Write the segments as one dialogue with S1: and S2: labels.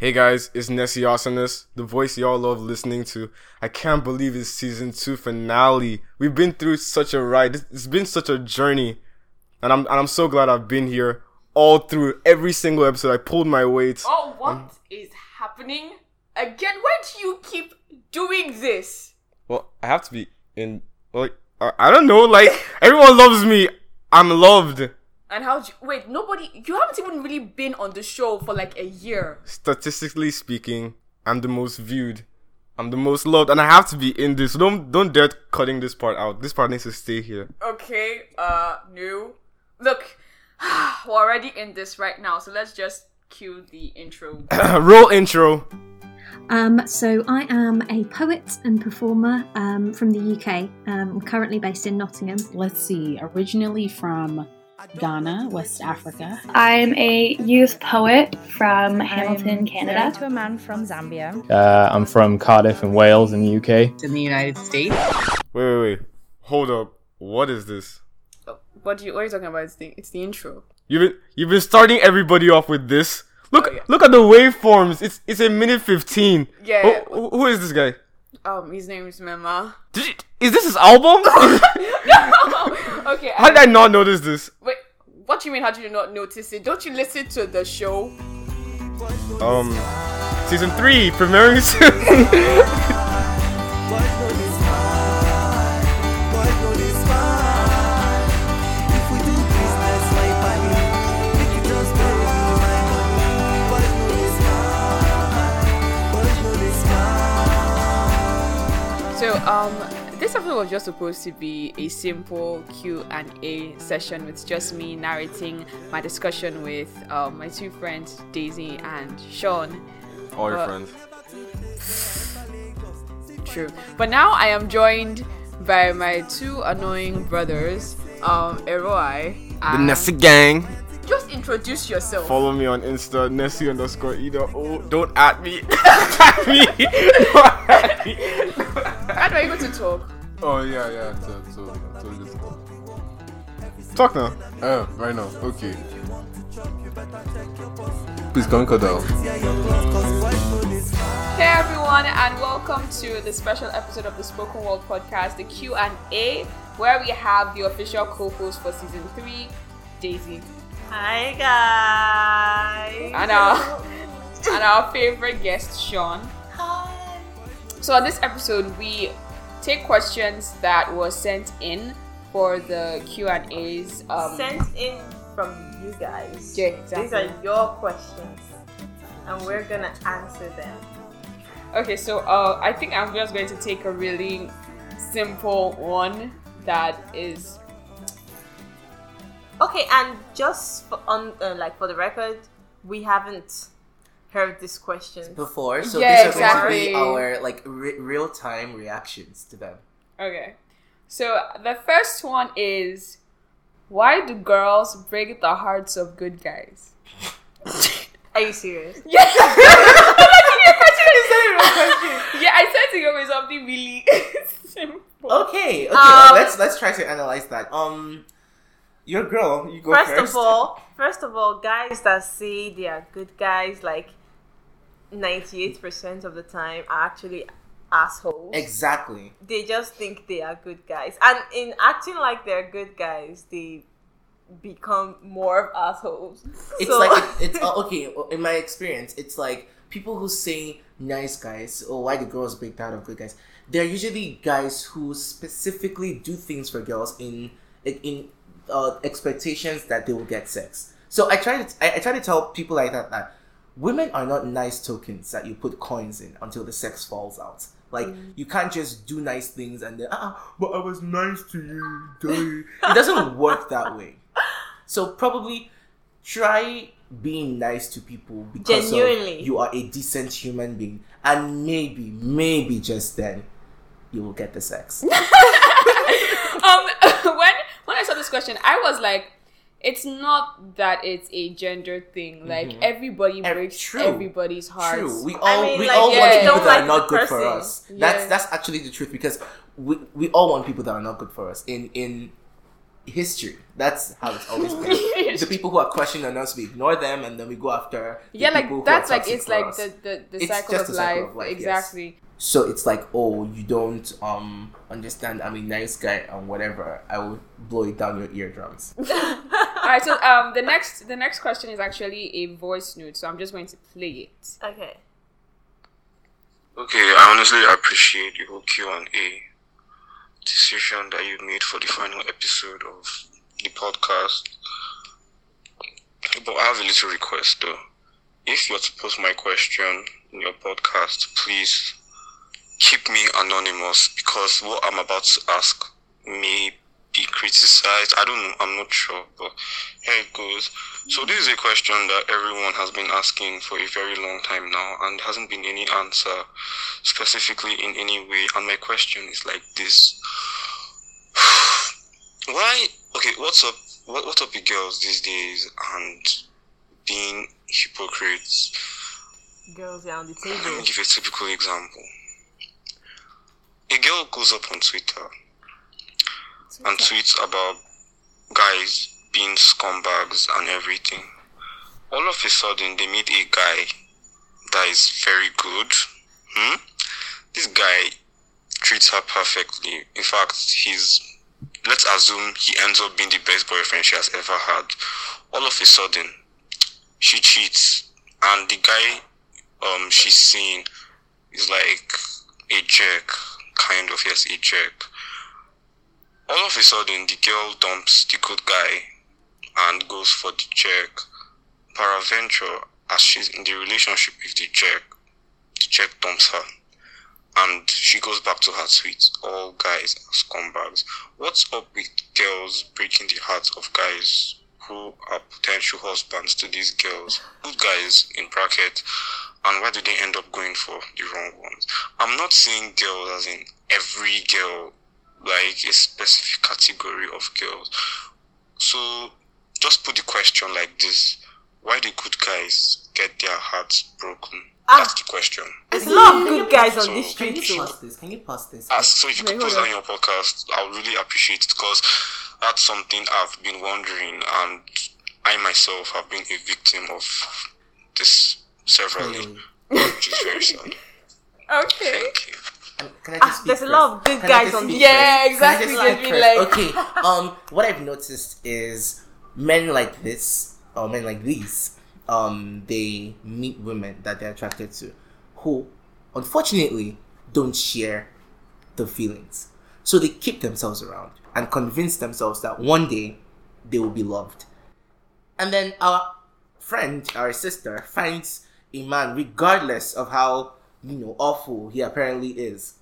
S1: Hey guys, it's Nessie Awesomeness, the voice y'all love listening to. I can't believe it's season two finale. We've been through such a ride. It's been such a journey, and I'm and I'm so glad I've been here all through every single episode. I pulled my weight.
S2: Oh, um, what is happening again? Why do you keep doing this?
S1: Well, I have to be in. Like I I don't know. Like everyone loves me. I'm loved.
S2: And how? do you, wait, nobody. You haven't even really been on the show for like a year.
S1: Statistically speaking, I'm the most viewed. I'm the most loved, and I have to be in this. So don't don't dare cutting this part out. This part needs to stay here.
S2: Okay. Uh, no. Look, we're already in this right now, so let's just cue the intro.
S1: Roll intro.
S3: Um, so I am a poet and performer um, from the UK. Um, I'm currently based in Nottingham.
S4: let's see, originally from Ghana, West Africa.
S5: I'm a youth poet from Hamilton, Canada.
S6: To a man from Zambia.
S7: Uh, I'm from Cardiff in Wales in the UK.
S8: in the United States.
S1: Wait, wait, wait. Hold up. What is this?
S2: What do you? What are you talking about? It's the it's the intro.
S1: You've been you've been starting everybody off with this. Look
S2: Oh, yeah.
S1: look at the waveforms. It's it's a minute fifteen.
S2: Yeah.
S1: Who- who- who is this guy?
S2: Um, his name is Mema.
S1: Did you, is this his album? no.
S2: okay.
S1: How did I not notice this?
S2: Wait. What do you mean? How did you not notice it? Don't you listen to the show?
S1: Um, season three premiering soon.
S2: um, this episode was just supposed to be a simple Q and A session with just me narrating my discussion with um, my two friends Daisy and Sean.
S1: All your
S2: Uh,
S1: friends.
S2: True, but now I am joined by my two annoying brothers, um, Eroi.
S1: The
S2: and-
S1: Nessie gang.
S2: Just introduce yourself.
S1: Follow me on Insta, Nessie underscore either. Oh, don't at me. at me. Don't at me.
S2: How do I able to talk?
S9: Oh yeah, yeah. So, so, so this.
S1: Talk now.
S9: Oh, right now. Okay. Please come cut down.
S2: Hey everyone, and welcome to the special episode of the Spoken World podcast, the Q and A, where we have the official co-host for season three, Daisy,
S6: Hi guys.
S2: and our and our favorite guest, Sean. Hi. So on this episode, we take questions that were sent in for the Q and A's. Um,
S6: Sent in from you guys.
S2: Yeah,
S6: These are your questions, and we're gonna answer them.
S2: Okay, so uh, I think I'm just going to take a really simple one that is
S6: Okay, and just for, on uh, like for the record, we haven't heard this question.
S8: Before, so
S2: Yeah,
S8: these are going to be
S2: exactly.
S8: our like re- real time reactions to them.
S2: Okay. So the first one is why do girls break the hearts of good guys?
S6: Are you serious?
S2: Yeah. yeah, I said to go with something really simple.
S8: Okay, okay.
S6: Um,
S8: let's let's try to analyze that. Um, your girl, you go
S6: First,
S8: first.
S6: of all, first of all, guys that say they are good guys, like ninety-eight percent of the time, are actually assholes.
S8: exactly.
S6: they just think they are good guys, and in acting like they're good guys, they become more of assholes.
S8: It's
S6: So-
S8: like it's uh, okay. In my experience, it's like people who say nice guys or why the girls break out of good guys. They're usually guys who specifically do things for girls in in uh, expectations that they will get sex. So I try to I, I try to tell people like that that women are not nice tokens that you put coins in until the sex falls out. Like you can't just do nice things and then ah, but I was nice to you. duh." it doesn't work that way. So probably try being nice to people because you are a decent human being, and maybe, maybe just then you will get the sex.
S2: um when when I saw this question, I was like, it's not that it's a gender thing. Like mm-hmm. everybody
S8: Ev-
S2: breaks
S8: true.
S2: everybody's heart.
S8: True. We all
S6: mean,
S8: we
S6: like,
S8: all
S2: yeah,
S8: want people
S6: don't
S8: that
S6: like
S8: are not
S6: the
S8: good for us. That's
S2: Yeah.
S8: that's actually the truth because we we all want people that are not good for us in in history. That's how it's always been. the people who are questioning us, we ignore them, and then we go after. the
S2: yeah,
S8: people
S2: like
S8: who are
S2: that's like it's like the the, the cycle, of,
S8: cycle
S2: life.
S8: of life, yes.
S2: Exactly.
S8: So it's like, oh, you don't um understand. I'm a nice guy and whatever. I will blow it down your eardrums.
S2: All right, so um, the next the next question is actually a voice note, so I'm just going to play it.
S6: Okay.
S10: Okay, I honestly appreciate the whole Q and A decision that you made for the final episode of the podcast. But I have a little request though. If you're to post my question in your podcast, please keep me anonymous because what I'm about to ask may be criticized. I don't know, I'm not sure, but here it goes. So this is a question that everyone has been asking for a very long time now and hasn't been any answer specifically in any way. And my question is like this. Why okay, what's up what what's up with girls these days and being hypocrites?
S6: Girls are on the
S10: Let me give a typical example. A girl goes up on Twitter and tweets about guys being scumbags and everything. All of a sudden, they meet a guy that is very good. Hmm? This guy treats her perfectly. In fact, he's. Let's assume he ends up being the best boyfriend she has ever had. All of a sudden, she cheats, and the guy um she's seeing is like a jerk, kind of yes, a jerk. All of a sudden, the girl dumps the good guy and goes for the jerk. Paraventure, as she's in the relationship with the jerk, the jerk dumps her. And she goes back to her tweets. All guys are scumbags. What's up with girls breaking the hearts of guys who are potential husbands to these girls? Good guys, in bracket. And why do they end up going for the wrong ones? I'm not saying girls as in every girl, like a specific category of girls. So just put the question like this why do good guys get their hearts broken?
S6: Ah.
S10: That's the question.
S6: There's a lot of good guys on
S10: So-
S6: this
S8: Can you
S6: street
S8: this? Can you pass this?
S10: Ask, so if you could
S6: Wait,
S10: post that on your podcast, I would really appreciate it because that's something I've been wondering, and I myself have been a victim of this severally, which is very sad.
S2: Okay.
S10: Thank you.
S8: Um, Can I
S6: Ah,
S8: just speak
S6: there's a lot of good
S8: Can
S6: guys on
S8: speak
S6: this-
S2: Yeah,
S8: first? Can I
S2: exactly,
S8: just
S2: just
S8: speak
S2: be
S8: first?
S2: like-
S8: okay. Um, what I've noticed is men like this, or men like these, um, they meet women that they're attracted to, who, unfortunately, don't share the feelings. So they keep themselves around and convince themselves that one day they will be loved. And then our friend, our sister, finds a man, regardless of how you know awful he apparently is.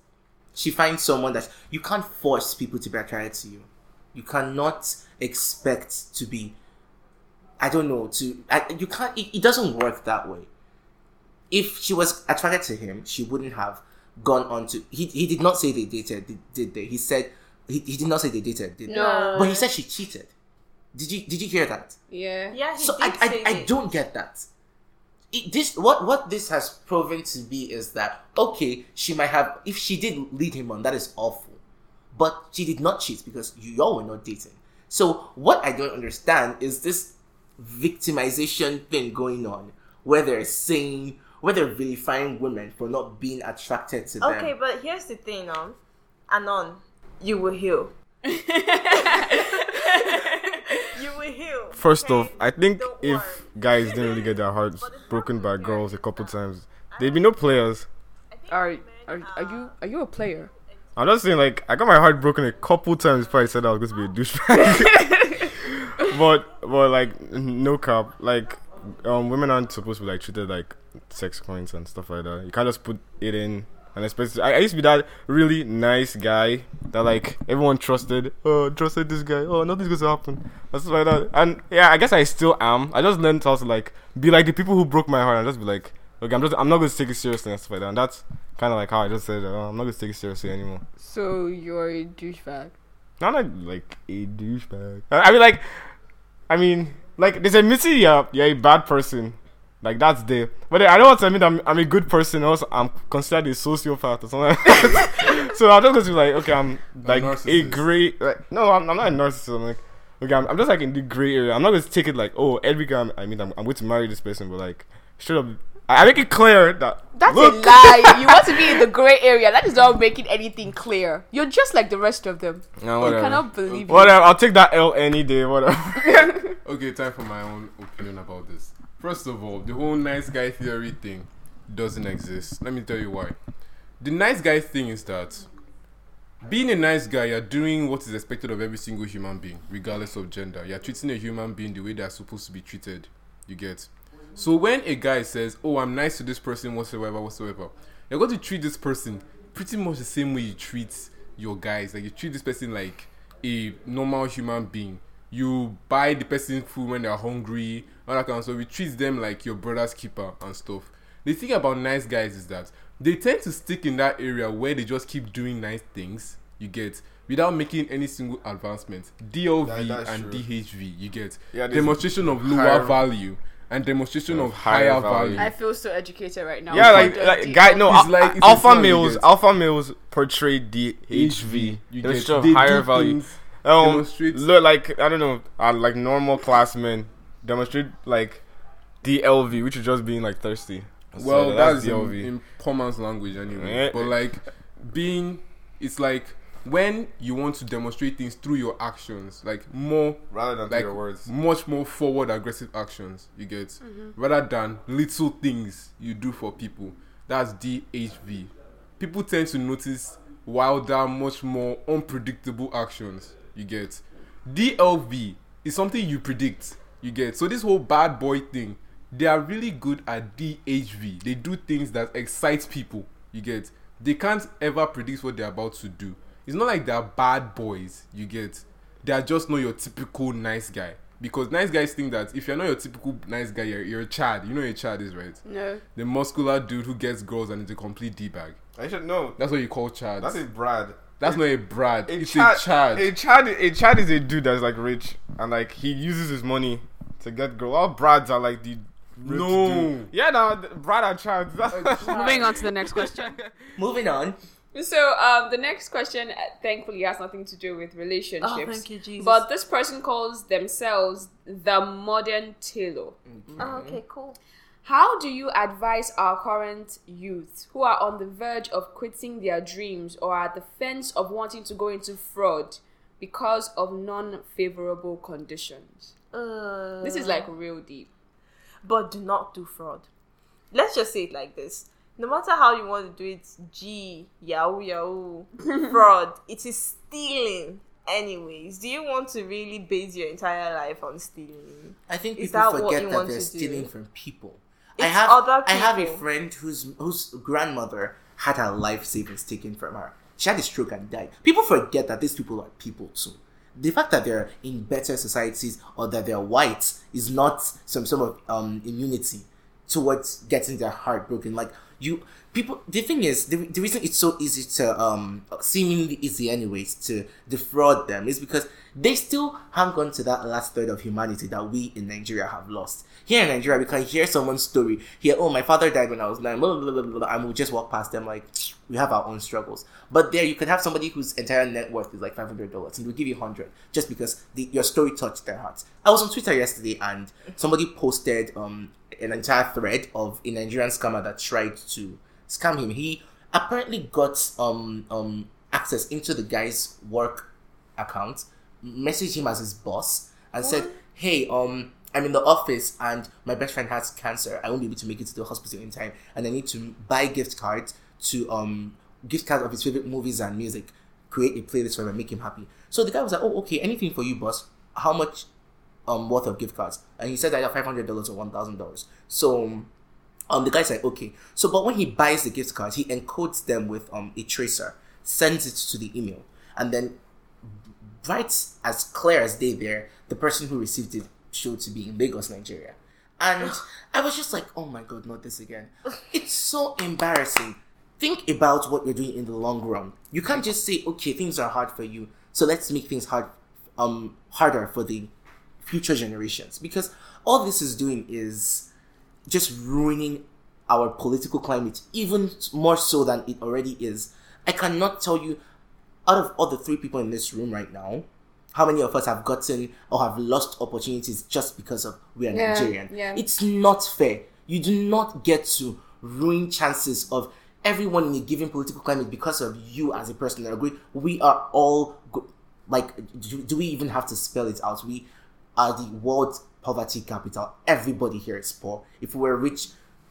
S8: She finds someone that you can't force people to be attracted to you. You cannot expect to be. I don't know. To I, you can't. It, it doesn't work that way. If she was attracted to him, she wouldn't have gone on to. He, he did not say they dated, did, did they? He said he, he did not say they dated, did they?
S2: No.
S8: But he said she cheated. Did you did you hear that?
S2: Yeah.
S6: Yeah, he
S8: so
S6: did
S8: I,
S6: say
S8: I, I don't get that. It, this what what this has proven to be is that okay, she might have if she did lead him on, that is awful, but she did not cheat because you all were not dating. So what I don't understand is this victimization thing going on, where they're saying where they're vilifying women for not being attracted to them.
S6: Okay, but here's the thing, um, Anon, you will heal. you will heal.
S1: First
S6: okay?
S1: off, I think
S6: Don't
S1: if
S6: worry.
S1: guys didn't really get their hearts broken by girls a couple times, they'd be no players.
S2: Are, are are you are you a player?
S1: I'm just saying, like, I got my heart broken a couple times before I said I was going to be a douchebag. but, but like, no cap. Like, um, women aren't supposed to be like treated like sex coins and stuff like that. You can't just put it in. And especially, I, I used to be that really nice guy that like everyone trusted. Oh, trusted this guy. Oh, nothing's going to happen. That's like that. And yeah, I guess I still am. I just learned how to like be like the people who broke my heart and just be like, okay, I'm just, I'm not going to take it seriously and stuff like that. And that's kind of like how I just said, oh, I'm not going to take it seriously anymore.
S2: So you're a douchebag.
S1: Not like a douchebag. I I mean, like, I mean, like, there's a admitting you're you're a bad person. Like that's there. But I don't want to admit I'm I'm a good person. Also, I'm considered a sociopath or something. So I'm just going to be like, okay, I'm like a
S9: narcissist.
S1: great. Like, no, I'm, I'm not a narcissist. I'm like, okay, I'm, I'm just like in the gray area. I'm not going to take it like, oh, every guy. I'm- I mean, I'm, I'm going to marry this person, but like, straight up, I, I make it clear that
S2: That's
S1: look,
S2: a lie. You want to be in the gray area. That is not making anything clear. You're just like the rest of them.
S1: Nah,
S2: I
S1: whatever.
S2: cannot believe you.
S1: Whatever, I'll take that L any day. Whatever.
S9: Okay, time for my own opinion about this. First of all, the whole nice guy theory thing doesn't exist. Let me tell you why. The nice guy thing is that being a nice guy, you're doing what is expected of every single human being, regardless of gender. You're treating a human being the way they're supposed to be treated. You get. So when a guy says, "Oh, I'm nice to this person, whatsoever, whatsoever," you're going to treat this person pretty much the same way you treat your guys. Like you treat this person like a normal human being. You buy the person food when they're hungry, all that kind of stuff. You treat them like your brother's keeper and stuff. The thing about nice guys is that they tend to stick in that area where they just keep doing nice things. You get without making any single advancement. DLV
S1: That-
S9: and
S1: true.
S9: DHV. You get
S1: Yeah,
S9: demonstration of lower
S1: higher-
S9: value and demonstration
S1: Of
S9: of higher,
S1: higher
S9: value.
S1: value.
S2: I feel so educated right now.
S1: yeah, like, like guy, no,
S9: It's like- it's
S1: alpha
S9: slang
S1: males, alpha males portray DHV.
S9: HV. You
S1: They're
S9: get
S1: just of higher value.
S9: things,
S1: Um,
S9: demonstrate-
S1: look like I don't know, uh, like normal classmen demonstrate like DLV, which is just being like thirsty. So
S9: Well, that's, in, in poor man's language anyway.
S1: Eh,
S9: But like being, it's like when you want to demonstrate things through your actions, like more
S1: rather than through
S9: like
S1: your words.
S9: much more forward aggressive actions. You get rather than little things you do for people. That's DHV. People tend to notice wilder, much more unpredictable actions. You get DLV is something you predict. You get so this whole bad boy thing. They are really good at DHV. They do things that excite people. You get they can't ever predict what they're about to do. It's not like they're bad boys. You get they are just not your typical nice guy. Because nice guys think that if you're not your typical nice guy, you're, you're a Chad. You know what a Chad is, right?
S2: No.
S9: The muscular dude who gets girls and is a complete d bag.
S1: I should know.
S9: That's what you call Chads.
S1: That's a Brad.
S9: That's not a Brad.
S1: A
S9: it's
S1: Chad,
S9: a Chad.
S1: A Chad, a Chad is a dude that's like rich and like he uses his money to get girl. All Brads are like the rich
S9: No.
S1: dude. Yeah, nah, the- Brad and Chad. That's
S2: Moving on to the next question.
S8: Moving on.
S2: So, um, the next question, uh, thankfully, has nothing to do with relationships.
S6: Oh, thank you, Jesus.
S2: But this person calls themselves the modern tailor.
S6: Oh, okay, cool.
S2: How do you advise our current youth who are on the verge of quitting their dreams or at the fence of wanting to go into fraud because of non favorable conditions?
S6: Uh,
S2: This is like real deep.
S6: but do not do fraud. Let's just say it like this. No matter how you want to do it, G, yahoo, yahoo, fraud, it is stealing. Anyways, do you want to really base your entire life on stealing?
S8: I think
S6: Is
S8: people
S6: that what
S8: forget
S6: you
S8: that
S6: want
S8: they're
S6: to do?
S8: stealing from people. I have
S6: other
S8: I have a friend whose whose grandmother had her life savings taken from her. She had a stroke and died. People forget that these people are people too. The fact that they're in better societies or that they're white is not some sort of um, immunity towards getting their heart broken. Like you, people. The thing is, the, the reason it's so easy to um seemingly easy anyways to defraud them is because they still hang on to that last third of humanity that we in Nigeria have lost. Here in Nigeria, we can hear someone's story. here oh, my father died when I was nine, blah, blah, blah, blah, blah, and we'll just walk past them like we have our own struggles. But there, you could have somebody whose entire net worth is like five hundred dollars, and they'll give you hundred just because the, your story touched their hearts. I was on Twitter yesterday, and somebody posted um an entire thread of a Nigerian scammer that tried to scam him. He apparently got um um access into the guy's work account, messaged him as his boss, and said, "Hey, um, I'm in the office and my best friend has cancer. I won't be able to make it to the hospital in time, and I need to buy gift cards to um gift cards of his favorite movies and music. Create a playlist for him and make him happy." So the guy was like, "Oh, okay, anything for you, boss. How much um worth of gift cards?" And he said either five hundred dollars or one thousand dollars. So um the guy said okay. So but when he buys the gift cards he encodes them with um a tracer sends it to the email and then writes as clear as day there the person who received it showed to be in lagos nigeria. And i was just like oh my god not this again. It's so embarrassing. Think about what you're doing in the long run. You can't just say okay things are hard for you so let's make things hard um harder for the future generations because all this is doing is just ruining our political climate even more so than it already is. I cannot tell you, out of all the three people in this room right now, how many of us have gotten or have lost opportunities just because of we are
S2: Yeah,
S8: Nigerian.
S2: yeah.
S8: It's not fair. You do not get to ruin chances of everyone in a given political climate because of you as a person. I agree. We are all go- like, do, do we even have to spell it out? We are the world's poverty capital. Everybody here is poor. If we were rich,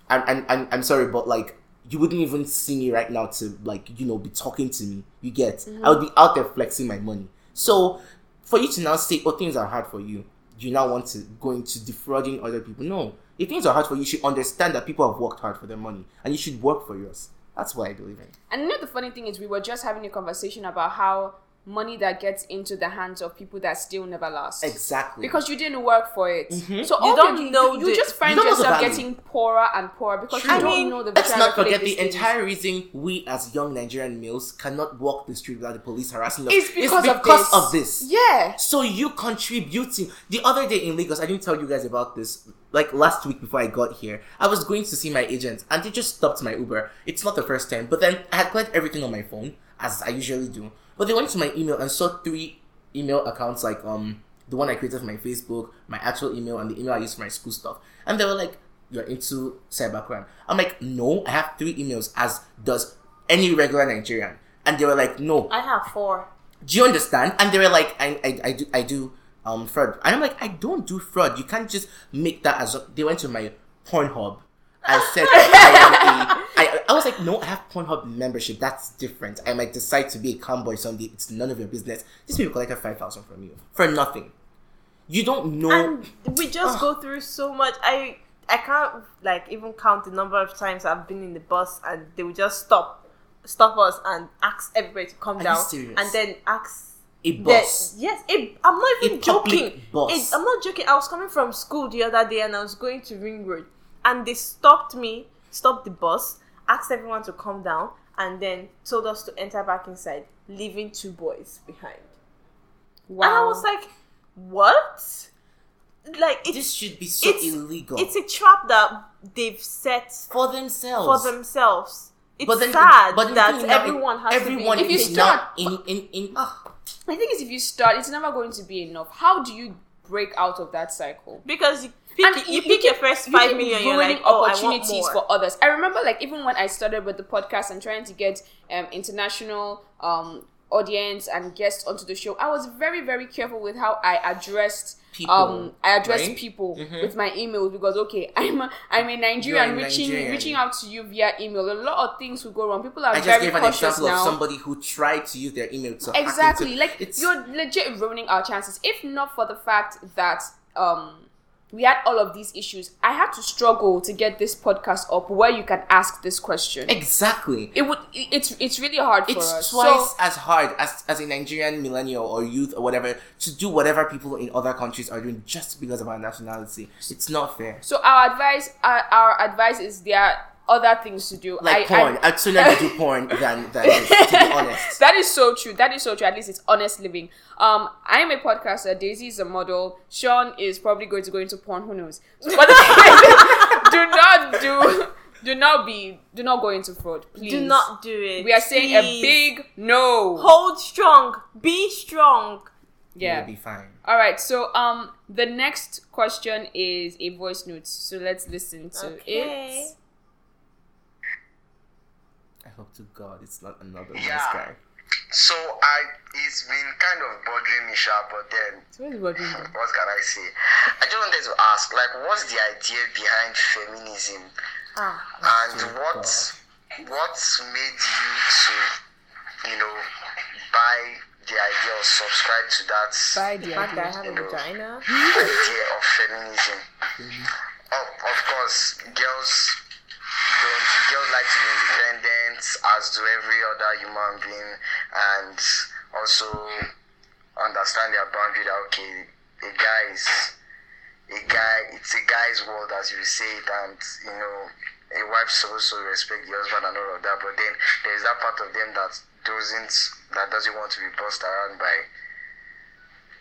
S8: and, and I'm sorry, but like, you wouldn't even see me right now to like, you know, be talking to me. You get? I would be out there flexing my money. So, for you to now say, oh, things are hard for you, you now want to go into defrauding other people. No. If things are hard for you, you should understand that people have worked hard for their money and you should work for yours. That's what I believe in.
S2: And you know the funny thing is, we were just having a conversation about how money that gets into the hands of people that still never lasts.
S8: Exactly.
S2: Because you didn't work for it.
S8: Mhm.
S2: So
S6: You
S2: obviously,
S6: don't know
S2: you, you just find
S8: you don't know the
S2: yourself getting poorer and poorer because
S8: True.
S2: you
S8: I
S2: don't
S8: mean,
S2: know the
S8: Let's not forget the
S2: things.
S8: entire reason we as young Nigerian males cannot walk the street without the police harassing us.
S2: It's because,
S8: because
S2: of,
S8: of
S2: this.
S8: this.
S2: Yeah.
S8: So you contributing. The other day in Lagos, I didn't tell you guys about this. Like last week before I got here, I was going to see my agent and they just stopped my Uber. It's not the first time, but then I had cleared everything on my phone as I usually do. But they went to my email and saw three email accounts like um the one I created for my Facebook, my actual email, and the email I use for my school stuff. And they were like, "You're into cybercrime." I'm like, "No, I have three emails, as does any regular Nigerian." And they were like, "No,
S6: I have four.
S8: do you understand? And they were like, I, I, I do, I do, um, fraud. And I'm like, I don't do fraud. You can't just make that as. A, they went to my Pornhub. I said, I am a. I, I was like, no, I have Pornhub membership. That's different. I might decide to be a cowboy someday. It's none of your business. These people collected five thousand from you for nothing. You don't know.
S6: And we just ah. go through so much. I I can't like even count the number of times I've been in the bus and they would just stop stop us and ask everybody to come
S8: Are
S6: down and then ask
S8: a
S6: the- yes, it, I'm not even
S8: A
S6: joking.
S8: bus.
S6: It- I'm not joking. I was coming from school the other day and I was going to Ring Road and they stopped me, stopped the bus, asked everyone to come down, and then told us to enter back inside, leaving two boys behind.
S2: Wow.
S6: And I was like, what? Like it's,
S8: This should be so
S6: it's-
S8: illegal.
S6: It's a trap that they've set
S8: for themselves.
S6: for themselves. It's
S8: But then,
S6: sad
S8: but then
S6: that
S8: the thing
S6: everyone has
S8: everyone
S6: to be.
S2: If you
S8: is
S2: start-
S8: not in in in. ah.
S2: the thing is, if you start, it's never going to be enough. How do you break out of that cycle?
S6: because you pick,
S2: And
S6: you, pick your first
S2: you
S6: five
S2: keep
S6: million, you're like, oh,
S2: opportunities for others. I remember, like, even when I started with the podcast and trying to get um, international um, audience and guests onto the show, I was very, very careful with how I addressed
S8: People,
S2: um I addressed
S8: right?
S2: people
S8: Mhm.
S2: with my emails because okay, I'm a, I'm a Nigerian
S8: You're
S2: reaching
S8: Nigerian.
S2: reaching out to you via email. A lot of things will go wrong. People are
S8: I just
S2: very
S8: gave an
S2: cautious
S8: example
S2: now.
S8: of somebody who tried to use their email to
S2: exactly like
S8: it's
S2: you're legit ruining our chances if not for the fact that um we had all of these issues i had to struggle to get this podcast up where you can ask this question
S8: exactly.
S2: it would it's it's really hard for
S8: It's
S2: us
S8: twice
S2: so
S8: as hard as as a Nigerian millennial or youth or whatever to do whatever people in other countries are doing just because of our nationality. It's not fair.
S2: so our advice our, our advice is there other things to do
S8: Like
S2: I- I-
S8: porn, I'd sooner you do porn than than this, to be honest.
S2: that is so true. That is so true. At least it's honest living. Um, I am a podcaster. Daisy is a model. Sean is probably going to go into porn. Who knows? But do not do. Do not be. Do not go into fraud. Please.
S6: Do not do it.
S2: We are saying a big no.
S6: hold strong. Be strong.
S2: yeah.
S8: You'll be fine.
S2: All right. So um, the next question is a voice note. So let's listen to
S6: Okay.
S2: it.
S8: I hope to God it's not another
S10: Yeah.
S8: nice guy.
S10: So I, it's been kind of bothering me, sha, but then
S2: So what is what
S10: what can I say? I just wanted to ask, like, what's the idea behind feminism,
S6: Ah.
S10: and what what made you to, you know, buy the idea or subscribe to that
S2: By
S6: The
S2: the
S6: fact that I
S2: idea.
S6: have a
S10: Hello.
S6: vagina.
S10: idea of feminism? Of, of course, girls don't girls like to be independent, as do every other human being, and also understand their boundary that okay, a guy is a guy, it's a guy's world as you say it, and you know, a wife supposed to respect the husband and all of that. But then there's that part of them that doesn't that doesn't want to be bossed around by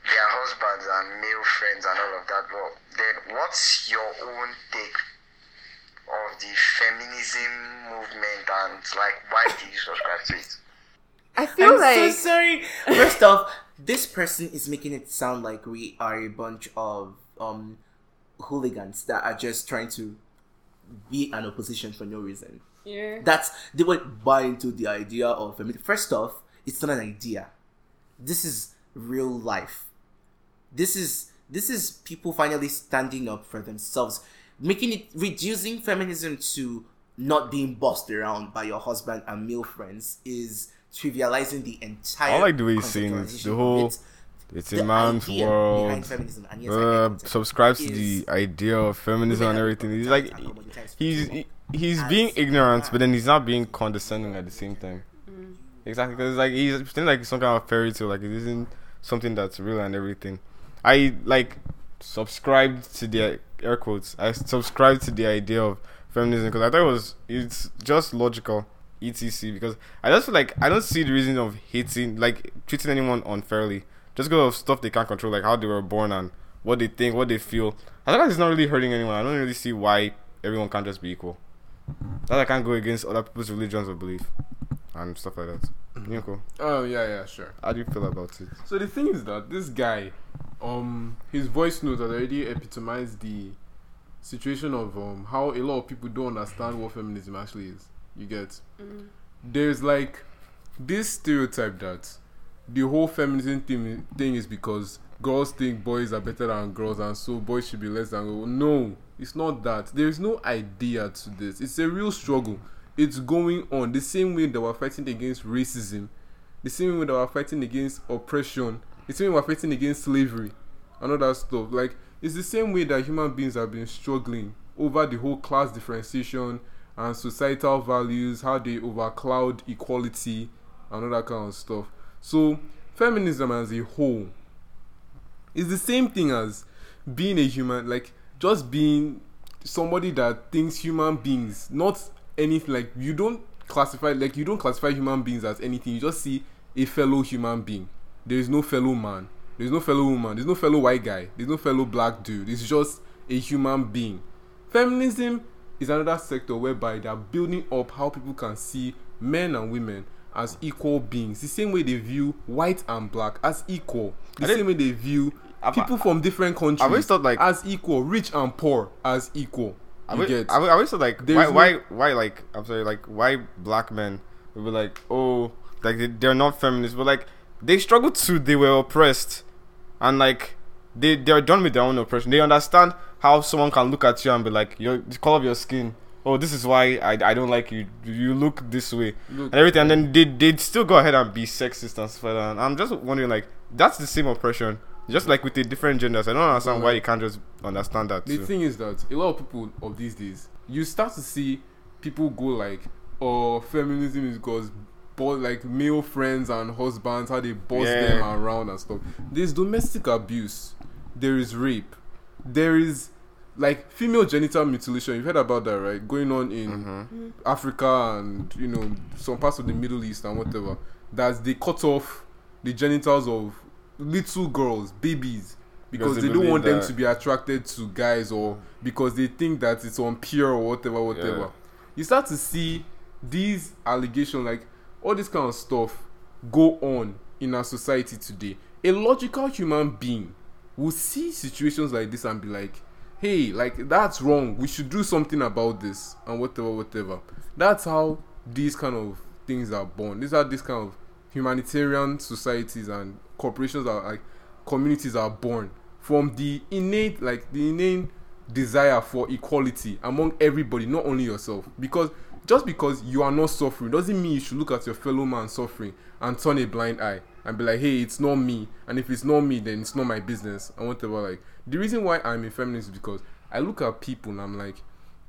S10: their husbands and male friends and all of that. But then, what's your own take of the feminism movement and like why do you subscribe to it?
S2: I feel
S8: I'm
S2: like
S8: so sorry. First off, this person is making it sound like we are a bunch of um hooligans that are just trying to be an opposition for no reason.
S2: Yeah.
S8: That's they would buy into the idea of feminism. First off, it's not an idea. This is real life. This is this is people finally standing up for themselves, making it reducing feminism to not being bossed around by your husband and male friends is trivializing the entire.
S1: I like the way he's saying it. The whole
S8: it.
S1: it's
S8: the
S1: a man's
S8: idea
S1: world.
S8: behind feminism, and yes,
S1: Uh, subscribes to the idea of feminism and everything. He's like
S8: and
S1: he's he- he's being ignorant, but then he's not being condescending at the same time. Exactly, because like he's pretending like some kind of fairy tale, like it isn't something that's real and everything. I like subscribed to the air quotes. I subscribe to the idea of feminism because I thought it was it's just logical, etc. Because I just feel like I don't see the reason of hating, like treating anyone unfairly, just because of stuff they can't control, like how they were born and what they think, what they feel. I feel like it's not really hurting anyone. I don't really see why everyone can't just be equal. That I can't go against other people's religions or belief and stuff like that. Mm-hmm. You cool.
S9: Oh yeah, yeah, sure.
S1: How do you feel about it?
S9: So the thing is that this guy, um, his voice note had already epitomized the situation of um how a lot of people don't understand what feminism actually is. You get? There's like this stereotype that the whole feminism thing thing is because girls think boys are better than girls and so boys should be less than girls. No, it's not that. There is no idea to this. It's a real struggle. It's going on the same way that we're fighting against racism, the same way that we're fighting against oppression, same way we're fighting against slavery, and all that stuff. Like it's the same way that human beings have been struggling over the whole class differentiation and societal values, how they overcloud equality and all that kind of stuff. So feminism as a whole is the same thing as being a human, like just being somebody that thinks human beings, not anything like you don't classify like you don't classify human beings as anything, you just see a fellow human being. There is no fellow man, there's no fellow woman, there's no fellow white guy, there's no fellow black dude, it's just a human being. Feminism is another sector whereby they are building up how people can see men and women as equal beings. The same way they view white and black as equal. The same way they view
S1: I've-
S9: people from different countries
S1: always thought, like-
S9: as equal, rich and poor as equal.
S1: I
S9: You
S1: would,
S9: get?
S1: I always thought like why
S9: no-
S1: why why like I'm sorry like why black men would be like oh like they, they're not feminists but like they struggled too they were oppressed. And like they they're done with their own oppression. They understand how someone can look at you and be like your the color of your skin. Oh this is why I, I don't like you. You look this way.
S9: Look-
S1: and everything. And then they they'd still go ahead and be sexist and stuff like that. And I'm just wondering like that's the same oppression. Just like with the different genders I don't understand why you can't just understand that
S9: The
S1: too.
S9: thing is that a lot of people of these days, you start to see people go like, "Oh, feminism is because." Like male friends and husbands, how they boss
S1: Yeah.
S9: them around and stuff. There's domestic abuse. There is rape. There is like female genital mutilation. You've heard about that, right? Going on in
S1: Mm-hmm.
S9: Africa and you know some parts of the Middle East and whatever. That they cut off the genitals of little girls, babies, because
S1: Because they
S9: they, don't want them to be attracted to guys or because they think that it's unpure or whatever, whatever.
S1: Yeah.
S9: You start to see these allegations, like all this kind of stuff, go on in our society today. A logical human being will see situations like this and be like, hey, like that's wrong. We should do something about this and whatever, whatever. That's how these kind of things are born. These are these kind of humanitarian societies and corporations are like communities are born from the innate like the innate desire for equality among everybody, not only yourself. Because just because you are not suffering doesn't mean you should look at your fellow man suffering and turn a blind eye and be like, hey, it's not me. And if it's not me, then it's not my business and whatever. Like the reason why I'm a feminist is because I look at people and I'm like,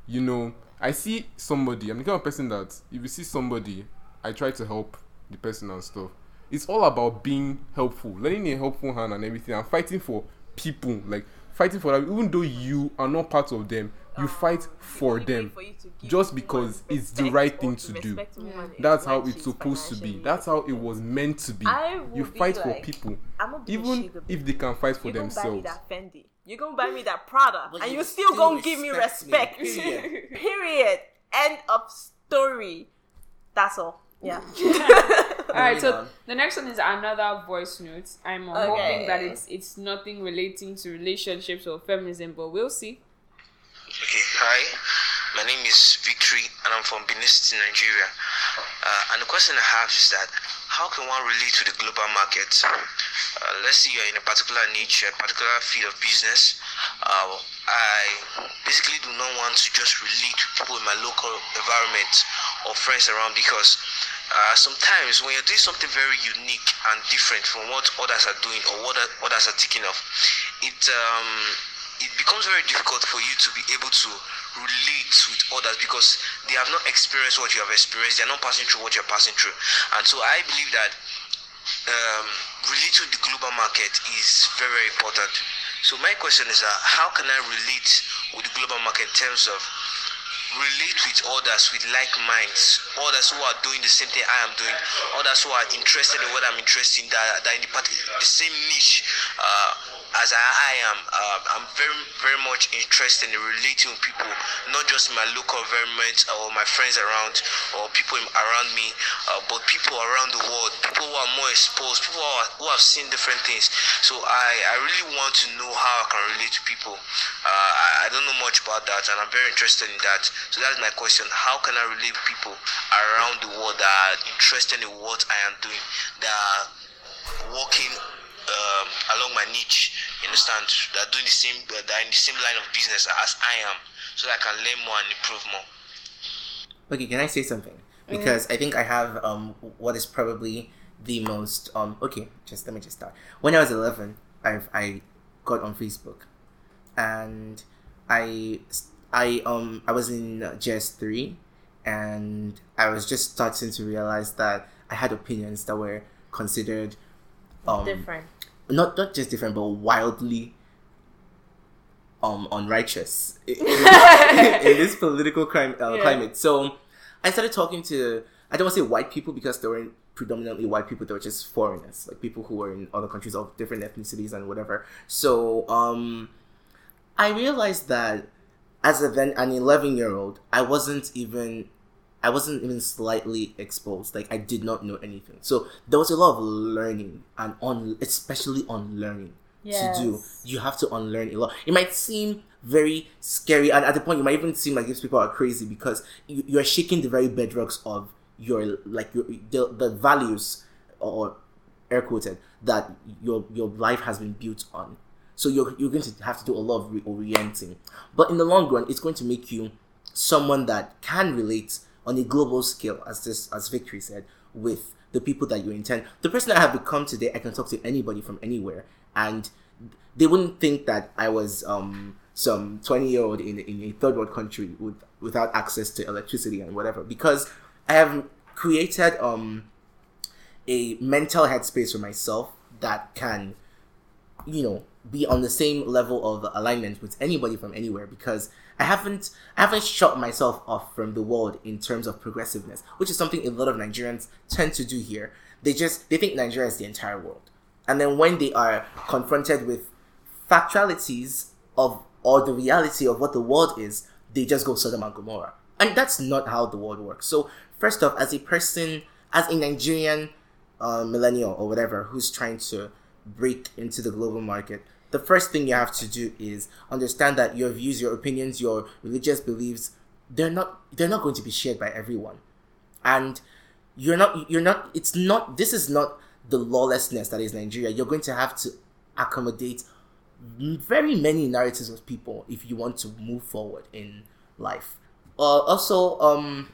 S9: you know, I see somebody. I'm the kind of person that if you see somebody, I try to help the person and stuff. It's all about being helpful, lending a helpful hand and everything, and fighting for people, like fighting for them. Even though you are not part of them, you ah, fight for them,
S6: for you to give
S9: just because it's the right thing
S6: to
S9: to do.
S6: respect a woman is
S9: That's how it's supposed to be. That's how it was meant to be.
S6: I will
S9: You
S6: be
S9: fight for
S6: like,
S9: people,
S6: I'm gonna be
S9: even if they can fight for
S6: you gonna buy me
S9: themselves.
S6: that Fendi. You gonna buy me that Prada,
S8: But
S6: and
S8: you
S6: you still,
S8: still
S6: gonna give me
S8: respect me, period.
S6: Period. End of story. That's all. Yeah.
S2: All right, so
S8: on.
S2: the next one is another voice note. I'm
S6: Okay.
S2: hoping that it's it's nothing relating to relationships or feminism, but we'll see.
S11: Okay, hi. My name is Victory, and I'm from Benin City, Nigeria. Uh, and the question I have is that how can one relate to the global market? Uh, let's say you're in a particular niche, a particular field of business. Uh, I basically do not want to just relate to people in my local environment or friends around because uh, sometimes when you're doing something very unique and different from what others are doing or what others are thinking of, it um, it becomes very difficult for you to be able to relate with others because they have not experienced what you have experienced. They are not passing through what you're passing through, and so I believe that um, relate to the global market is very, very important. So my question is, uh, how can I relate with the global market in terms of relate with others with like minds, others who are doing the same thing I am doing, others who are interested in what I'm interested in, that, that in the, part, the same niche uh, as I, I am. Uh, I'm very, very much interested in relating with people, not just my local environment or my friends around or people around me, uh, but people around the world, people who are more exposed, people who, are, who have seen different things. So I, I really want to know how I can relate to people. Uh, I, I don't know much about that, and I'm very interested in that. So that's my question: How can I relate with people around the world that are interested in what I am doing, that are working um, along my niche? You understand? That are doing the same, that are in the same line of business as I am, so that I can learn more and improve more.
S8: Okay, can I say something? Because I think I have um what is probably the most um okay, just let me just start. When I was eleven, I I got on Facebook, and I I um I was in JS three, and I was just starting to realize that I had opinions that were considered um
S6: Different.
S8: Not not just different but wildly um unrighteous in, in this political crime uh,
S2: Yeah.
S8: climate. So I started talking to I don't want to say white people because they weren't predominantly white people; they were just foreigners, like people who were in other countries of different ethnicities and whatever. So um, I realized that as a then an eleven year old, I wasn't even I wasn't even slightly exposed. Like I did not know anything. So there was a lot of learning and on especially on learning to do. You have to unlearn a lot. It might seem very scary, and at the point, you might even seem like these people are crazy because you, you are shaking the very bedrocks of your like your the, the values or air quoted that your your life has been built on. So you're you're going to have to do a lot of reorienting, but in the long run, it's going to make you someone that can relate on a global scale, as this as Victory said, with the people that you intend. The person I have become today, I can talk to anybody from anywhere, and they wouldn't think that I was um some twenty year old in in a third world country with without access to electricity and whatever. Because I have created um a mental headspace for myself that can you know be on the same level of alignment with anybody from anywhere. Because I haven't I haven't shut myself off from the world in terms of progressiveness, which is something a lot of Nigerians tend to do here. They just they think Nigeria is the entire world. And then when they are confronted with factualities of or the reality of what the world is, they just go Sodom and Gomorrah. And that's not how the world works. So first off, as a person, as a Nigerian uh, millennial or whatever who's trying to break into the global market, the first thing you have to do is understand that your views, your opinions, your religious beliefs, they're not they're not going to be shared by everyone. And you're not you're not it's not this is not the lawlessness that is Nigeria. You're going to have to accommodate very many narratives of people if you want to move forward in life. Uh, also, um,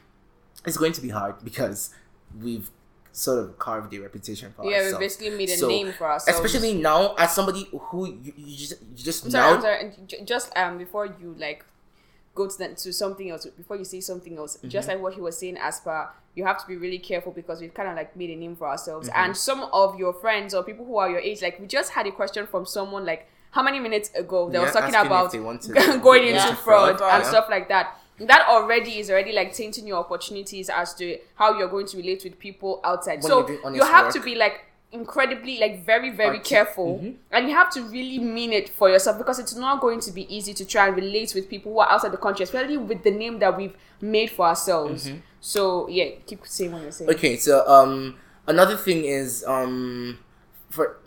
S8: it's going to be hard because we've sort of carved a reputation for
S2: Yeah, we basically made a
S8: So,
S2: name for ourselves.
S8: Especially now, as somebody who you, you just, you just
S2: I'm sorry,
S8: now
S2: I'm sorry. Just um, before you like go to that to something else, before you say something else, just
S8: Mm-hmm.
S2: like what he was saying, as per you have to be really careful because we've kind of like made a name for ourselves.
S8: Mm-hmm.
S2: And some of your friends or people who are your age, like we just had a question from someone like how many minutes ago that was
S8: Yeah,
S2: talking about
S8: they
S2: going
S8: to
S2: into fraud,
S8: fraud,
S2: and
S8: yeah.
S2: stuff like that. That already is already like tainting your opportunities as to how you're going to relate with people outside.
S8: When
S2: so you
S8: honest
S2: have to be like incredibly like very very
S8: Artic-
S2: careful
S8: Mhm.
S2: and you have to really mean it for yourself because it's not going to be easy to try and relate with people who are outside the country especially with the name that we've made for ourselves So yeah, keep saying what you're saying.
S8: Okay, so um, another thing is um, for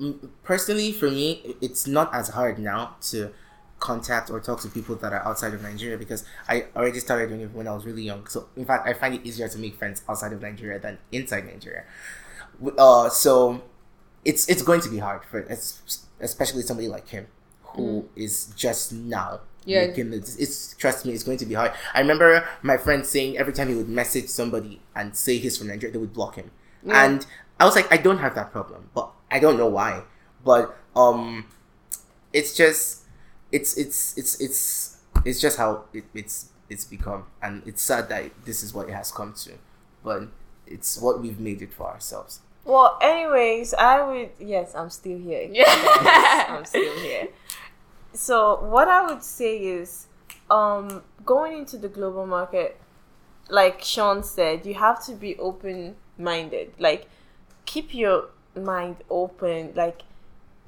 S8: personally for me, it's not as hard now to contact or talk to people that are outside of Nigeria because I already started doing it when I was really young. So in fact, I find it easier to make friends outside of Nigeria than inside Nigeria. Uh, so it's it's going to be hard for es- especially somebody like him who is just now
S2: Yeah.
S8: making the, it's trust me it's going to be hard i remember my friend saying every time he would message somebody and say he's from nigeria they would block him
S2: Yeah.
S8: and i was like i don't have that problem but i don't know why but um it's just it's it's it's it's it's just how it, it's it's become and it's sad that this is what it has come to but it's what we've made it for ourselves
S6: Well, anyways, I would. Yes, I'm still here.
S2: Yeah.
S6: Yes, I'm still here. So what I would say is, um, going into the global market, like Sean said, you have to be open minded. Like, keep your mind open. Like,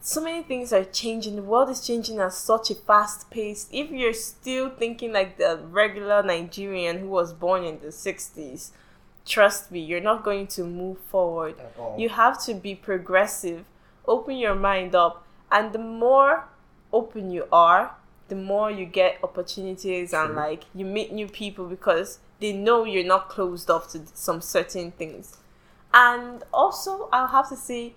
S6: so many things are changing. The world is changing at such a fast pace. If you're still thinking like the regular Nigerian who was born in the '60s, trust me, you're not going to move forward. You have to be progressive. Open your mind up, and the more open you are, the more you get opportunities and like you meet new people because they know you're not closed off to some certain things. And also, I'll have to say,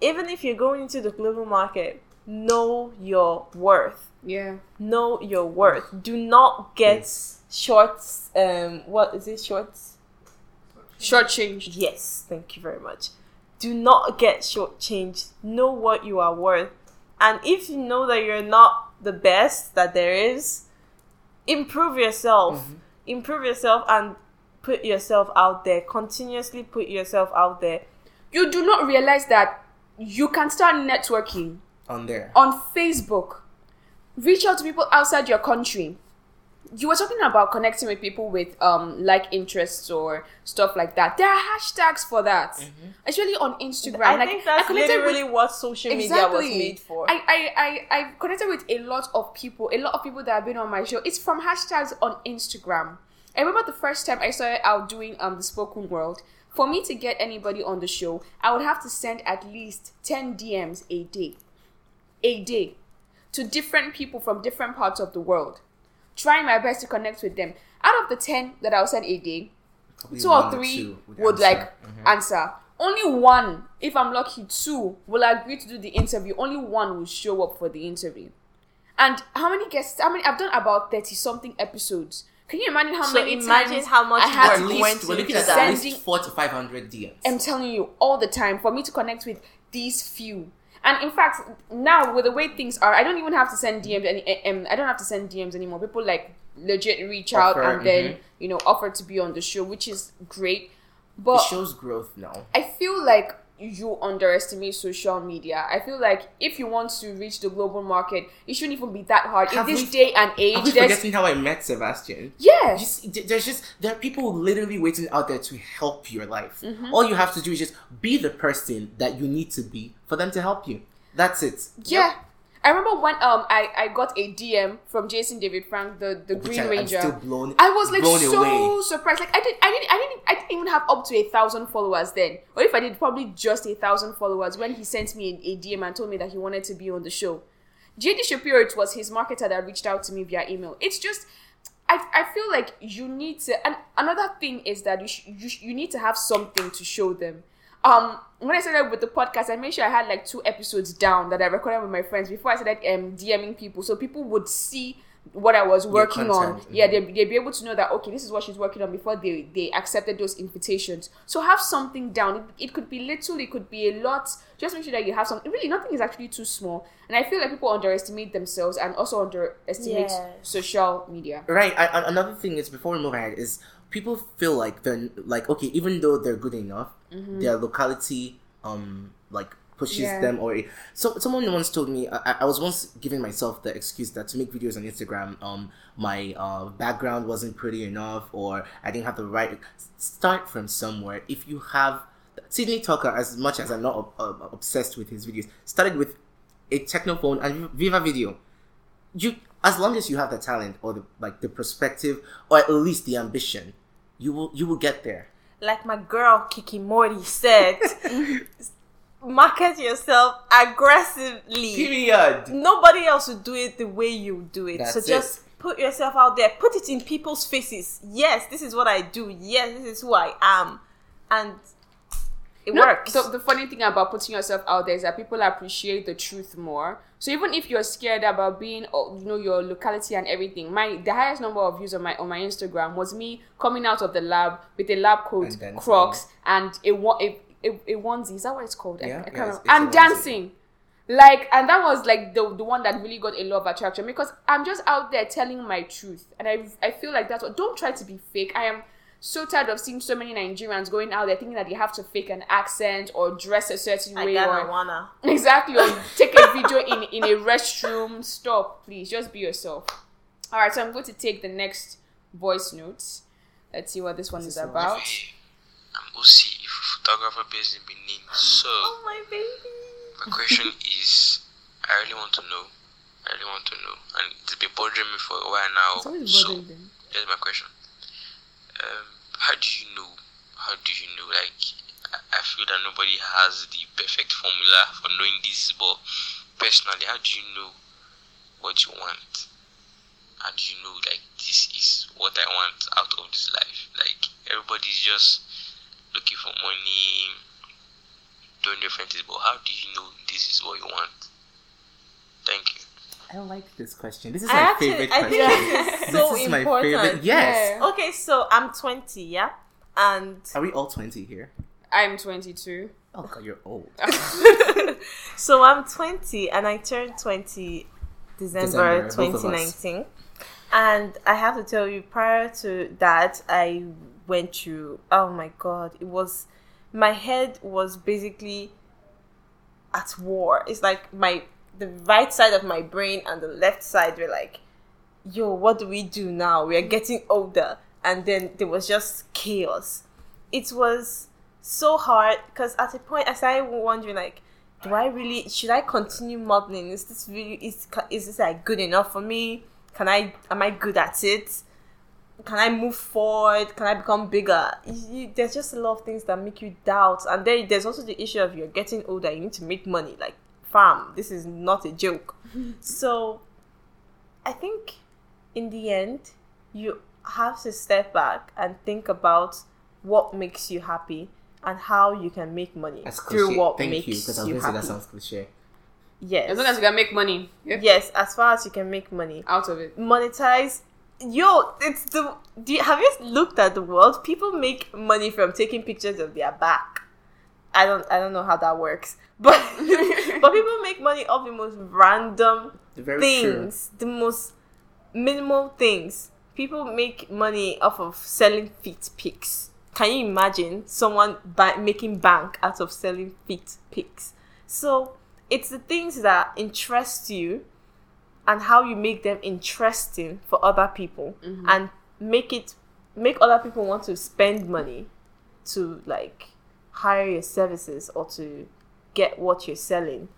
S6: even if you're going into the global market, know your worth.
S2: Yeah.
S6: Know your worth. Do not get shorts. Um, what is it? Shorts.
S2: Shortchanged.
S6: Yes, thank you very much. Do not get shortchanged. Know what you are worth. And if you know that you're not the best that there is, improve yourself. Improve yourself and put yourself out there. Continuously put yourself out there.
S2: You do not realize that you can start networking
S8: on there
S2: on Facebook. Reach out to people outside your country. You were talking about connecting with people with um like interests or stuff like that. There are hashtags for that, especially on Instagram.
S6: I
S2: like,
S6: think that's
S2: connected
S6: literally
S2: with-
S6: what social media was made for.
S2: I, I, I, I've connected with a lot of people, a lot of people that have been on my show. It's from hashtags on Instagram. I remember the first time I started out doing um the spoken world. For me to get anybody on the show, I would have to send at least 10 DMs a day. A day. To different people from different parts of the world. Trying my best to connect with them. Out of the 10 that I'll send a day,
S8: Probably
S2: two or
S8: or
S2: three
S8: two would
S2: would,
S8: answer.
S2: like
S8: Mhm.
S2: answer. Only one, if I'm lucky, two will agree to do the interview. Only one will show up for the interview. And how many guests? How many? I've done about thirty something episodes. Can you imagine how
S6: So
S2: many
S6: imagine
S2: times
S6: how much
S2: I had to
S8: least we're looking at at least four to five hundred DMs.
S2: I'm telling you all the time for me to connect with these few. And in fact, now with the way things are, I don't even have to send DMs. Any, um, I don't have to send DMs anymore. People like legit reach out
S8: Offer,
S2: and then
S8: mhm.
S2: you know offer to be on the show, which is great. But
S8: it shows growth now.
S2: I feel like you underestimate social media. I feel like if you want to reach the global market, it shouldn't even be that hard.
S8: Have
S2: In this
S8: we-
S2: day and
S8: Are
S2: age,
S8: we
S2: there's
S8: forgetting how I met Sebastian?
S2: yeah,
S8: Just, there's just there are people literally waiting out there to help your life.
S2: Mhm.
S8: All you have to do is just be the person that you need to be for them to help you. That's it.
S2: yeah. I remember when um I, I got a DM from Jason David Frank, the, the
S8: Which
S2: Green
S8: I- I'm
S2: Ranger.
S8: still blown-
S2: I was like so
S8: away.
S2: surprised. Like I didn't I didn't I didn't I didn't even have up to a thousand followers then. Or if I did probably just a thousand followers when he sent me a, a DM and told me that he wanted to be on the show. JD Shapiro, it was his marketer that reached out to me via email. It's just I, I feel like you need to and another thing is that you, sh- you, sh- you need to have something to show them um when i started with the podcast i made sure i had like two episodes down that i recorded with my friends before i started um dming people so people would see what i was
S8: Your
S2: working on
S8: content,
S2: yeah
S8: mhm.
S2: they'd, they'd be able to know that okay this is what she's working on before they they accepted those invitations so have something down it, it could be little it could be a lot just make sure that you have something really nothing is actually too small and i feel like people underestimate themselves and also underestimate
S6: Yes.
S2: social media
S8: Right. I, I- another thing is before we move ahead is people feel like they're like okay, even though they're good enough,
S2: Mhm.
S8: their locality um like pushes
S2: Yeah.
S8: them or so someone once told me I, I was once giving myself the excuse that to make videos on Instagram um my uh background wasn't pretty enough or I didn't have the right start from somewhere if you have Sydney Talker as much as I'm not uh, obsessed with his videos started with a Tecno phone and Viva Video you as long as you have the talent or the like the perspective or at least the ambition you will you will get there.
S6: Like my girl Kiki Mordi said, market yourself aggressively.
S8: Period.
S6: Nobody else will do it the way you do it.
S8: That's
S6: so
S8: it.
S6: just put yourself out there. Put it in people's faces. Yes, this is what I do. Yes, this is who I am. And it
S2: No,
S6: works.
S2: So the funny thing about putting yourself out there is that people appreciate the truth more. So even if you're scared about being, oh, you know, your locality and everything, my the highest number of views on my on my Instagram was me coming out of the lab with a lab coat,
S8: And.
S2: Crocs, and a a, a, a onesie. Is that what it's called? I-
S8: Yeah,
S2: I,
S8: yeah, it's- it's
S2: and dancing. Like and that was like the the one that really got a lot of attraction because I'm just out there telling my truth and I I feel like that's what don't try to be fake. I am so tired of seeing so many Nigerians going out there thinking that they have to fake an accent or dress a certain
S6: I
S2: way
S6: gotta
S2: or
S6: wanna.
S2: exactly or take a video in in a restroom. Stop, please. Just be yourself. All right, so I'm going to take the next voice notes. Let's see what this one is about.
S10: Hey, I'm OC, photographer based in Benin. So,
S6: Oh my baby.
S10: my question is I really want to know. I really want to know. And it's been bothering me for a while now.
S2: It's always
S10: so,
S2: bothering them.
S10: here's my question. Um, how do you know? How do you know? Like, I- feel that nobody has the perfect formula for knowing this, but personally, how do you know what you want? How do you know, like, this is what I want out of this life? Like, everybody's just looking for money, doing different things, but how do you know this is what you want? Thank you.
S8: I like this question. This is
S6: I
S8: my
S6: actually-
S8: favorite
S6: I
S8: question.
S6: think this is so
S8: this is my favorite. Yes.
S2: Yeah.
S6: Okay, so I'm 20, yeah? And
S8: Are we all 20 here?
S2: I'm 22.
S8: Oh god, you're old.
S6: so I'm 20 and I turned 20 December,
S8: December, both of us.
S6: 2019. And I have to tell you, prior to that, I went through, oh my god, it was, my head was basically at war. It's like my, the right side of my brain and the left side were like, yo, what do we do now? We are getting older. And then there was just chaos. It was so hard because at a point I started wondering like, do I really should I continue modeling? Is this really is is this like good enough for me? Can I am I good at it? Can I move forward? Can I become bigger? You- there's just a lot of things that make you doubt, and then there's also the issue of you're getting older. You need to make money. Like, fam, mm-hmm. this is not a joke. so, I think in the end, you have to step back and think about what makes you happy and how you can make money
S8: That's
S6: through
S8: cliche.
S6: what
S8: Thank
S6: makes
S8: you, because I was
S6: you
S8: going to say
S6: happy.
S8: that sounds cliche.
S6: yes.
S2: As long as you can make money yeah,
S6: yes, as far as you can make money.
S2: out of it.
S6: Monetize. Yo, it's the. Do you, have you looked at the world? People make money from taking pictures of their back. I don't. I don't know how that works, but but people make money off the most random
S8: Very true.
S6: things, the most minimal things. People make money off of selling feet pics. Can you imagine someone making bank out of selling feet pics? So it's the things that interest you and how you make them interesting for other people mm-hmm. and make it make other people want to spend money to like hire your services or to get what you're selling.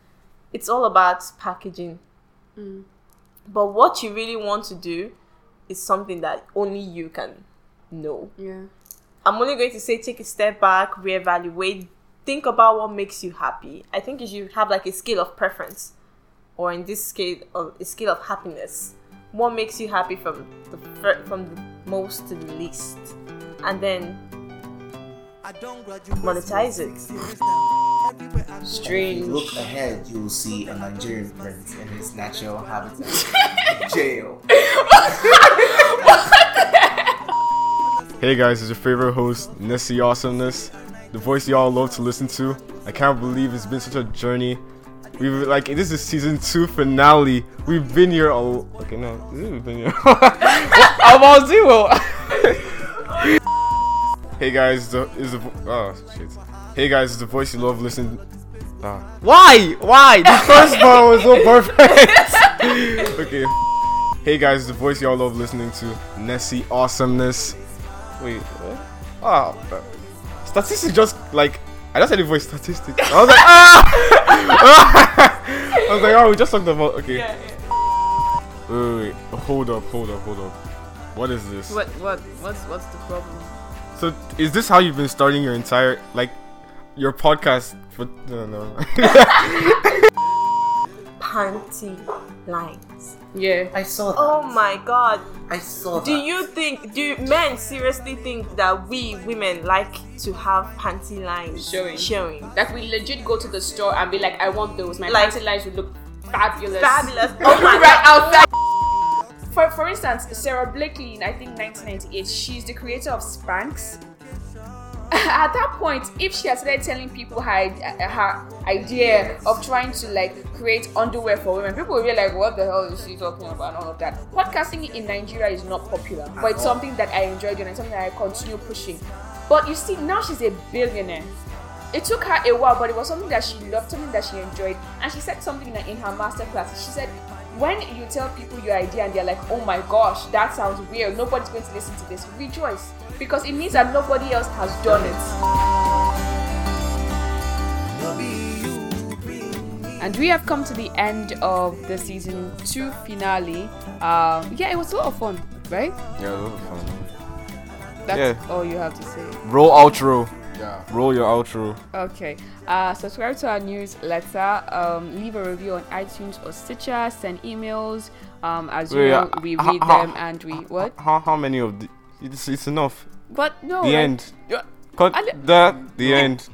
S6: It's all about packaging. Mm. But what you really want to do is something that only you can know.
S2: Yeah.
S6: I'm only going to say take a step back, reevaluate, think about what makes you happy. I think you should have like a scale of preference, or in this scale, of a scale of happiness. What makes you happy from the from the most to the least, and then monetize it.
S2: Strange.
S8: Look ahead, you will see a Nigerian prince in his natural habitat. Jail.
S1: Hey guys, it's your favorite host, Nessie Awesomeness, the voice y'all love to listen to. I can't believe it's been such a journey. We've like this is season two finale. We've been here all okay no, we've been here. I'm on zero. Hey guys, the is the oh shit. Hey guys, it's the voice you love listening. Ah. Why? Why? The first part was so perfect. okay. Hey guys, the voice y'all love listening to, Nessie Awesomeness. Wait, what? Oh, uh, statistics just like I just said the voice statistics. I was like, ah! I was like, oh, we just talked about okay. Wait, wait, wait, hold up, hold up, hold up. What is this?
S2: What what what's what's the problem?
S1: So is this how you've been starting your entire like your podcast for no no
S6: Panty lines.
S2: Yeah.
S8: I saw oh that.
S6: Oh my god.
S8: I saw that.
S6: Do you think do men seriously think that we women like to have panty lines
S2: Showing.
S6: Showing.
S2: Like we legit go to the store and be like, I want those. My
S6: Like-
S2: panty lines would look fabulous.
S6: Fabulous. Oh my
S2: right
S6: god.
S2: outside. For, for instance, Sara Blakely in I think 1998, she's the creator of Spanx. At that point, if she had started telling people her, her idea of trying to like create underwear for women, people would be like, "What the hell is she talking about?" and all of that. Podcasting in Nigeria is not popular, but it's something that I enjoy doing and something that I continue pushing. But you see, now she's a billionaire. It took her a while, but it was something that she loved, something that she enjoyed. And she said something in her- in her master class. She said, when you tell people your idea and they're like, oh my gosh, that sounds weird, nobody's going to listen to this, rejoice. Because it means that nobody else has done it. And we have come to the end of the season two finale. Um, yeah, it was a lot of fun, right?
S1: Yeah, that was fun.
S2: That's
S1: Yeah.
S2: all you have to say.
S1: Roll outro.
S9: Yeah.
S1: Roll your outro.
S2: Okay. Uh, subscribe to our newsletter. Um, leave a review on iTunes or Stitcher. Send emails. Um, as you know,
S1: uh,
S2: we
S1: how-
S2: read
S1: how-
S2: them and we what?
S1: How how many of the? It's, it's enough.
S2: But no.
S1: the
S2: like-
S1: end.
S2: Yeah.
S1: Cut
S2: I li-
S1: that. The end.